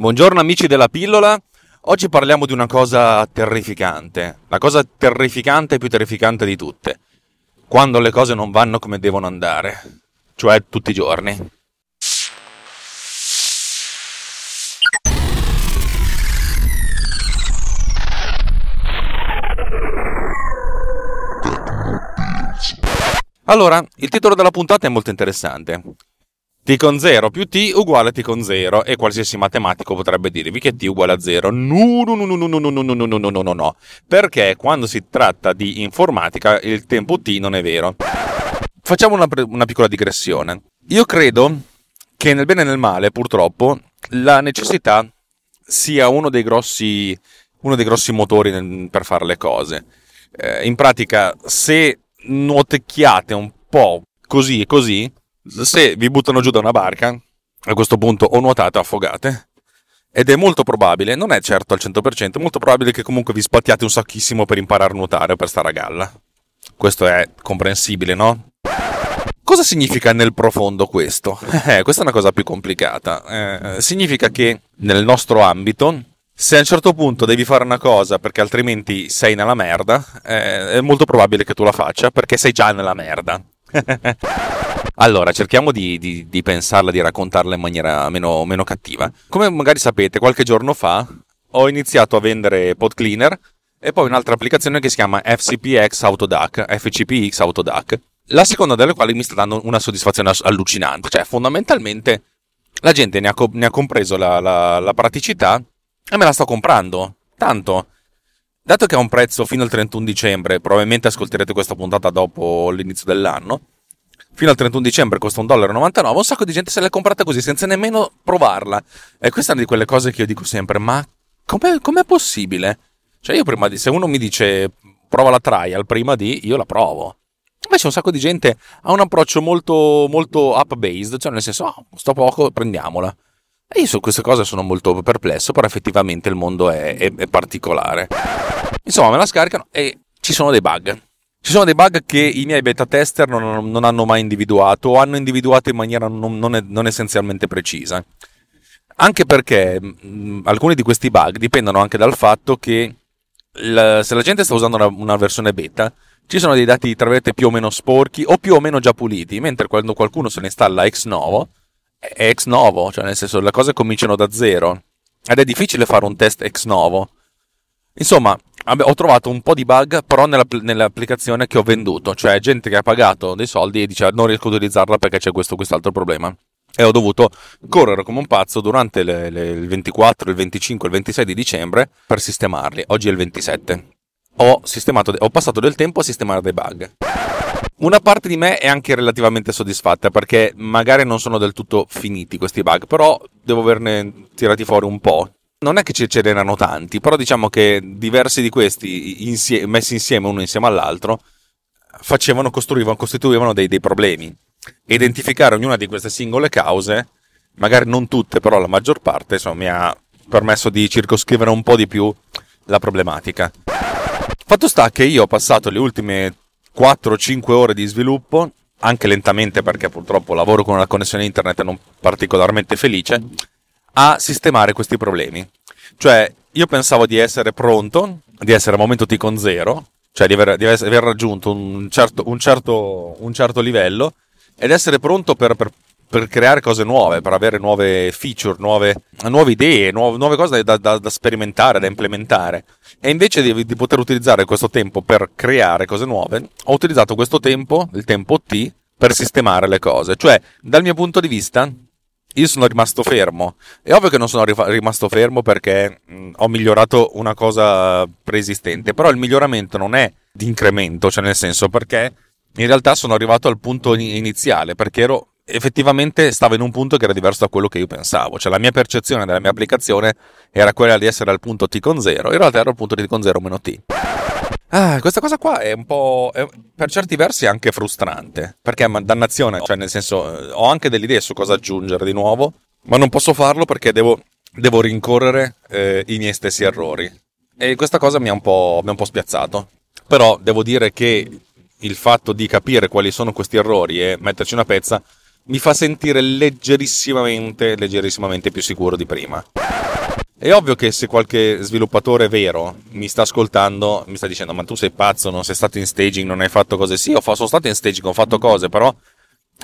Buongiorno amici della pillola, oggi parliamo di una cosa terrificante, la cosa terrificante e più terrificante di tutte, quando le cose non vanno come devono andare, cioè tutti i giorni. Allora, il titolo della puntata è molto interessante t con 0 più t uguale t con 0 e qualsiasi matematico potrebbe dirvi che t uguale a 0. No, no, no, no, no, no, no, no, no, no, no, no, perché quando si tratta di informatica il tempo t non è vero. Facciamo una, una piccola digressione. Io credo che nel bene e nel male, purtroppo, la necessità sia uno dei grossi, uno dei grossi motori per fare le cose. Eh, in pratica, se nuotecchiate un po' così e così, se vi buttano giù da una barca, a questo punto o nuotate o affogate. Ed è molto probabile, non è certo al 100%, è molto probabile che comunque vi spattiate un sacchissimo per imparare a nuotare o per stare a galla. Questo è comprensibile, no? Cosa significa nel profondo questo? Eh, questa è una cosa più complicata. Eh, significa che nel nostro ambito, se a un certo punto devi fare una cosa perché altrimenti sei nella merda, eh, è molto probabile che tu la faccia perché sei già nella merda. Allora, cerchiamo di, di, di, pensarla, di raccontarla in maniera meno, meno, cattiva. Come magari sapete, qualche giorno fa ho iniziato a vendere pod cleaner e poi un'altra applicazione che si chiama FCPX Autodac, FCPX Autodac, la seconda delle quali mi sta dando una soddisfazione allucinante. Cioè, fondamentalmente, la gente ne ha, ne ha compreso la, la, la praticità e me la sto comprando. Tanto, dato che ha un prezzo fino al 31 dicembre, probabilmente ascolterete questa puntata dopo l'inizio dell'anno, fino al 31 dicembre costa 1,99$, un sacco di gente se l'è comprata così senza nemmeno provarla. E questa è una di quelle cose che io dico sempre, ma com'è, com'è possibile? Cioè io prima di, se uno mi dice prova la trial prima di, io la provo. Invece un sacco di gente ha un approccio molto, molto up-based, cioè nel senso, oh, sto poco, prendiamola. E io su queste cose sono molto perplesso, però effettivamente il mondo è, è, è particolare. Insomma, me la scaricano e ci sono dei bug. Ci sono dei bug che i miei beta tester non, non hanno mai individuato o hanno individuato in maniera non, non, non essenzialmente precisa. Anche perché mh, alcuni di questi bug dipendono anche dal fatto che la, se la gente sta usando una, una, versione beta, ci sono dei dati tra virgolette più o meno sporchi o più o meno già puliti, mentre quando qualcuno se ne installa ex novo, è ex novo, cioè nel senso le cose cominciano da zero ed è difficile fare un test ex novo. Insomma, ho trovato un po' di bug però nella, nell'applicazione che ho venduto, cioè gente che ha pagato dei soldi e dice non riesco ad utilizzarla perché c'è questo quest'altro problema. E ho dovuto correre come un pazzo durante le, le, il 24, il 25 il 26 di dicembre per sistemarli. Oggi è il 27. Ho, ho passato del tempo a sistemare dei bug. Una parte di me è anche relativamente soddisfatta perché magari non sono del tutto finiti questi bug, però devo averne tirati fuori un po' non è che ce n'erano tanti, però diciamo che diversi di questi insie- messi insieme uno insieme all'altro facevano, costruivano, costituivano dei, dei problemi. E identificare ognuna di queste singole cause, magari non tutte, però la maggior parte, insomma, mi ha permesso di circoscrivere un po' di più la problematica. Fatto sta che io ho passato le ultime 4-5 ore di sviluppo, anche lentamente perché purtroppo lavoro con una connessione internet non particolarmente felice, a sistemare questi problemi. Cioè, io pensavo di essere pronto, di essere al momento T con zero, cioè di aver, di aver raggiunto un certo, un, certo, un certo, livello ed essere pronto per, per, per, creare cose nuove, per avere nuove feature, nuove, nuove idee, nuove, nuove cose da, da, da, sperimentare, da implementare. E invece di, di poter utilizzare questo tempo per creare cose nuove, ho utilizzato questo tempo, il tempo T, per sistemare le cose. Cioè, dal mio punto di vista, io sono rimasto fermo. È ovvio che non sono rimasto fermo perché mh, ho migliorato una cosa preesistente, però il miglioramento non è di incremento, cioè nel senso perché in realtà sono arrivato al punto iniziale, perché ero effettivamente stavo in un punto che era diverso da quello che io pensavo, cioè la mia percezione della mia applicazione era quella di essere al punto T con 0, in realtà ero al punto T con 0 meno T. Ah, questa cosa qua è un po'. È, per certi versi anche frustrante. Perché, dannazione, cioè, nel senso, eh, ho anche delle idee su cosa aggiungere di nuovo, ma non posso farlo perché devo, devo rincorrere eh, i miei stessi errori. E questa cosa mi ha, un po', un po' spiazzato. Però devo dire che il fatto di capire quali sono questi errori e metterci una pezza mi fa sentire leggerissimamente, leggerissimamente più sicuro di prima. È ovvio che se qualche sviluppatore vero mi sta ascoltando, mi sta dicendo ma tu sei pazzo, non sei stato in staging, non hai fatto cose. Sì, ho, sono stato in staging, ho fatto cose, però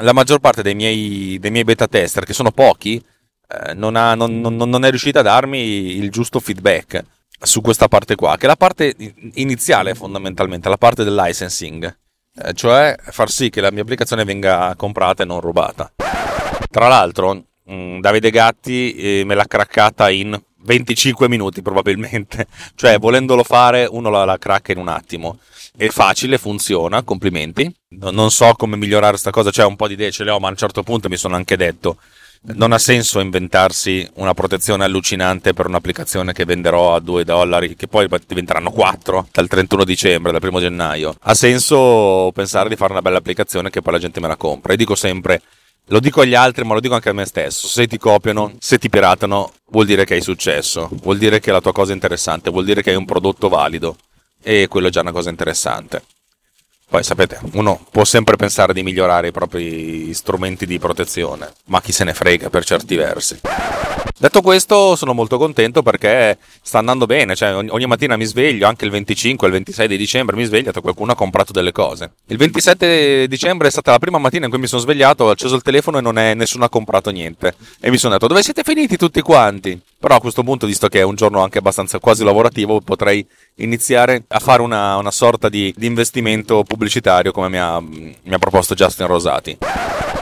la maggior parte dei miei, dei miei beta tester, che sono pochi, eh, non, ha, non, non, non, è riuscita a darmi il giusto feedback su questa parte qua, che è la parte iniziale fondamentalmente, la parte del licensing, eh, cioè far sì che la mia applicazione venga comprata e non rubata. Tra l'altro, mm, Davide Gatti eh, me l'ha craccata in 25 minuti probabilmente, cioè volendolo fare uno la, la cracca in un attimo. È facile, funziona, complimenti. Non so come migliorare questa cosa, cioè un po' di idee ce le ho, ma a un certo punto mi sono anche detto non ha senso inventarsi una protezione allucinante per un'applicazione che venderò a 2 dollari, che poi diventeranno 4 dal 31 dicembre, dal 1 gennaio. Ha senso pensare di fare una bella applicazione che poi la gente me la compra. E dico sempre, lo dico agli altri, ma lo dico anche a me stesso. Se ti copiano, se ti piratano, vuol dire che hai successo, vuol dire che la tua cosa è interessante, vuol dire che hai un prodotto valido. E quello è già una cosa interessante. Poi sapete, uno può sempre pensare di migliorare i propri strumenti di protezione, ma chi se ne frega per certi versi. Detto questo, sono molto contento perché sta andando bene, cioè ogni mattina mi sveglio, anche il 25 e il 26 di dicembre mi sveglio qualcuno ha comprato delle cose. Il 27 dicembre è stata la prima mattina in cui mi sono svegliato, ho acceso il telefono e non è, nessuno ha comprato niente. E mi sono detto, dove siete finiti tutti quanti? Però a questo punto, visto che è un giorno anche abbastanza quasi lavorativo, potrei iniziare a fare una, una sorta di, di, investimento pubblicitario come mi ha, mi ha proposto Justin Rosati.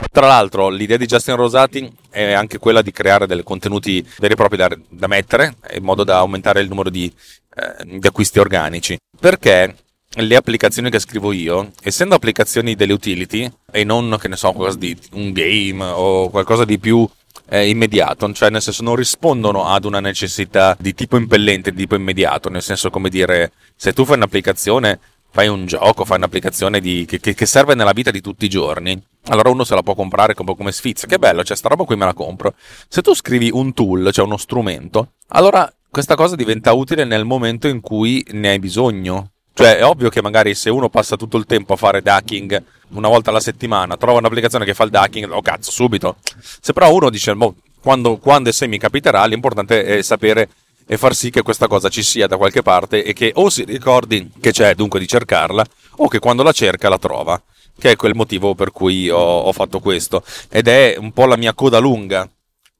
Tra l'altro, l'idea di Justin Rosati è anche quella di creare dei contenuti veri e propri da, da mettere, in modo da aumentare il numero di, eh, di acquisti organici. Perché le applicazioni che scrivo io, essendo applicazioni delle utility e non, che ne so, qualcosa di un game o qualcosa di più immediato, cioè nel senso non rispondono ad una necessità di tipo impellente, di tipo immediato, nel senso come dire, se tu fai un'applicazione fai un gioco, fai un'applicazione di, che, che, serve nella vita di tutti i giorni, allora uno se la può comprare come, come sfizio. Che bello, cioè sta roba qui me la compro. Se tu scrivi un tool, cioè uno strumento, allora questa cosa diventa utile nel momento in cui ne hai bisogno. Cioè è ovvio che magari se uno passa tutto il tempo a fare ducking una volta alla settimana, trova un'applicazione che fa il ducking, oh cazzo, subito. Se però uno dice, boh, quando, quando e se mi capiterà, l'importante è sapere e far sì che questa cosa ci sia da qualche parte e che o si ricordi che c'è, dunque di cercarla, o che quando la cerca la trova, che è quel motivo per cui ho, ho fatto questo. Ed è un po' la mia coda lunga,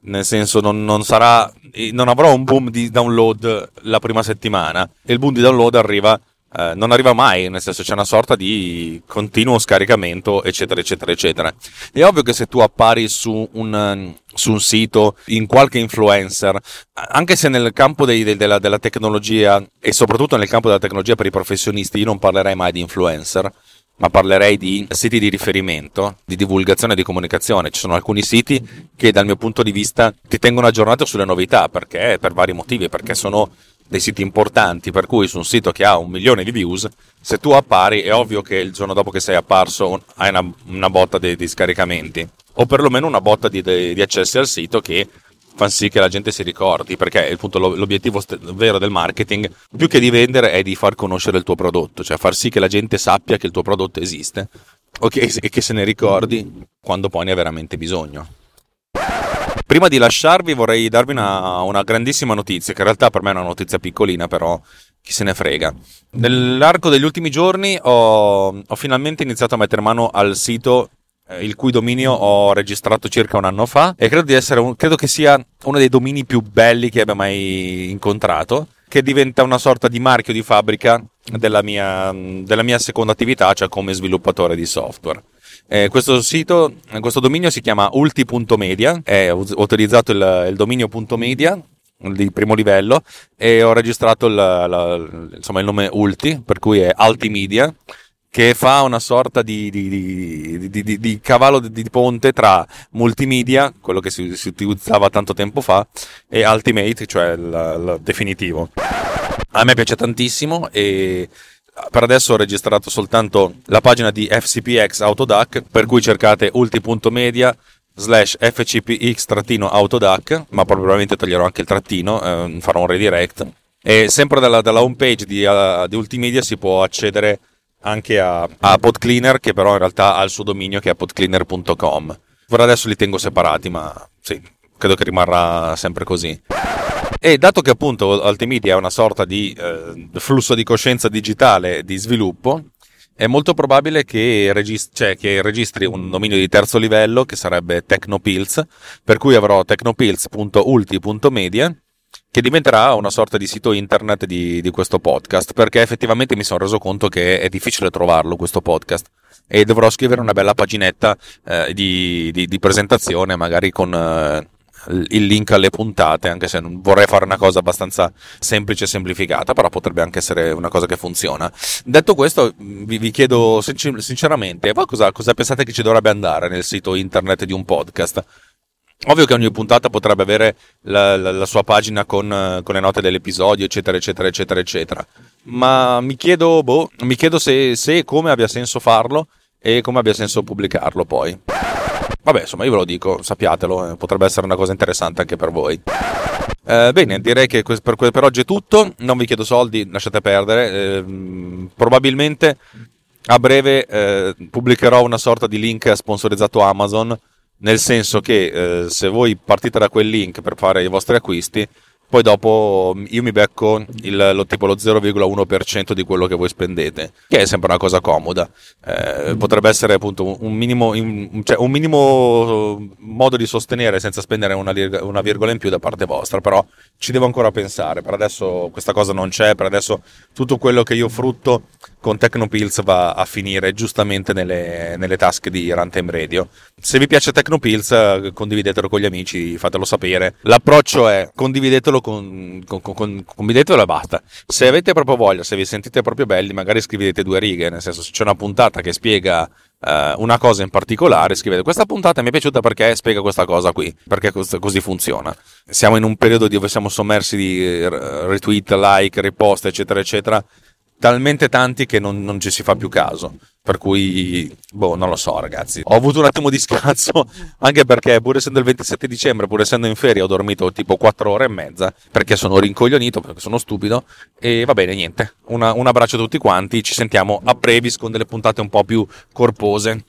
nel senso non, non, sarà, non avrò un boom di download la prima settimana, e il boom di download arriva eh, non arriva mai, nel senso c'è una sorta di continuo scaricamento, eccetera, eccetera, eccetera. È ovvio che se tu appari su un, su un sito in qualche influencer, anche se nel campo dei, de, della, della tecnologia e soprattutto nel campo della tecnologia per i professionisti, io non parlerei mai di influencer ma parlerei di siti di riferimento, di divulgazione e di comunicazione. Ci sono alcuni siti che dal mio punto di vista ti tengono aggiornato sulle novità, perché per vari motivi, perché sono dei siti importanti, per cui su un sito che ha un milione di views, se tu appari è ovvio che il giorno dopo che sei apparso hai una, una botta di, di, scaricamenti, o perlomeno una botta di, di, di accessi al sito che fa sì che la gente si ricordi, perché appunto l'obiettivo vero del marketing, più che di vendere, è di far conoscere il tuo prodotto, cioè far sì che la gente sappia che il tuo prodotto esiste okay, e che se ne ricordi quando poi ne ha veramente bisogno. Prima di lasciarvi vorrei darvi una, una, grandissima notizia, che in realtà per me è una notizia piccolina, però chi se ne frega. Nell'arco degli ultimi giorni ho, ho finalmente iniziato a mettere mano al sito eh, il cui dominio ho registrato circa un anno fa e credo, un, credo che sia uno dei domini più belli che abbia mai incontrato, che diventa una sorta di marchio di fabbrica della mia, della mia seconda attività, cioè come sviluppatore di software. Eh, questo sito, questo dominio si chiama ulti.media, è, ho utilizzato il, il dominio.media di primo livello e ho registrato il, la, insomma, il nome Ulti, per cui è Altimedia, che fa una sorta di, di, di, di cavallo di, ponte tra multimedia, quello che si, si, utilizzava tanto tempo fa, e Ultimate, cioè il definitivo. A me piace tantissimo e per adesso ho registrato soltanto la pagina di FCPX Autodac, per cui cercate ulti.media slash fcpx-autodac, ma probabilmente toglierò anche il trattino, eh, farò un redirect. E sempre dalla, dalla home page di, uh, di Ultimedia si può accedere anche a, a PodCleaner, che però in realtà ha il suo dominio che è podcleaner.com. Per adesso li tengo separati, ma sì, credo che rimarrà sempre così. E dato che appunto Altimedia è una sorta di eh, flusso di coscienza digitale di sviluppo, è molto probabile che, registri, cioè, che registri un dominio di terzo livello che sarebbe Technopills, per cui avrò technopills.ulti.media che diventerà una sorta di sito internet di, di, questo podcast, perché effettivamente mi sono reso conto che è difficile trovarlo questo podcast. E dovrò scrivere una bella paginetta eh, di, di, di, presentazione, magari con eh, il link alle puntate, anche se vorrei fare una cosa abbastanza semplice e semplificata, però potrebbe anche essere una cosa che funziona. Detto questo, vi, vi chiedo sinceramente, voi cosa, cosa pensate che ci dovrebbe andare nel sito internet di un podcast? Ovvio che ogni puntata potrebbe avere la, la, la sua pagina con, con, le note dell'episodio, eccetera, eccetera, eccetera, eccetera. Ma mi chiedo, boh, mi chiedo se, e come abbia senso farlo e come abbia senso pubblicarlo poi. Vabbè, insomma, io ve lo dico, sappiatelo, eh, potrebbe essere una cosa interessante anche per voi. Eh, bene, direi che per, per, oggi è tutto. Non vi chiedo soldi, lasciate perdere. Eh, probabilmente a breve eh, pubblicherò una sorta di link sponsorizzato Amazon nel senso che eh, se voi partite da quel link per fare i vostri acquisti, poi dopo io mi becco il, lo, tipo lo 0,1% di quello che voi spendete, che è sempre una cosa comoda. Eh, potrebbe essere appunto un minimo, cioè un minimo, modo di sostenere senza spendere una, una, virgola in più da parte vostra, però ci devo ancora pensare. Per adesso questa cosa non c'è, per adesso tutto quello che io frutto con Tecnopills va a finire giustamente nelle, nelle tasche di Runtime Radio. Se vi piace Tecnopills, condividetelo con gli amici, fatelo sapere. L'approccio è condividetelo con, con, con, condividetelo e basta. Se avete proprio voglia, se vi sentite proprio belli, magari scrivete due righe, nel senso se c'è una puntata che spiega Uh, una cosa in particolare, scrivete questa puntata mi è piaciuta perché spiega questa cosa qui, perché così funziona. Siamo in un periodo dove siamo sommersi di retweet, like, riposte, eccetera, eccetera talmente tanti che non, non, ci si fa più caso. Per cui, boh, non lo so, ragazzi. Ho avuto un attimo di scazzo, anche perché, pur essendo il 27 dicembre, pur essendo in ferie, ho dormito tipo 4 ore e mezza perché sono rincoglionito, perché sono stupido. E va bene, niente. Una, un abbraccio a tutti quanti. Ci sentiamo a brevis con delle puntate un po' più corpose.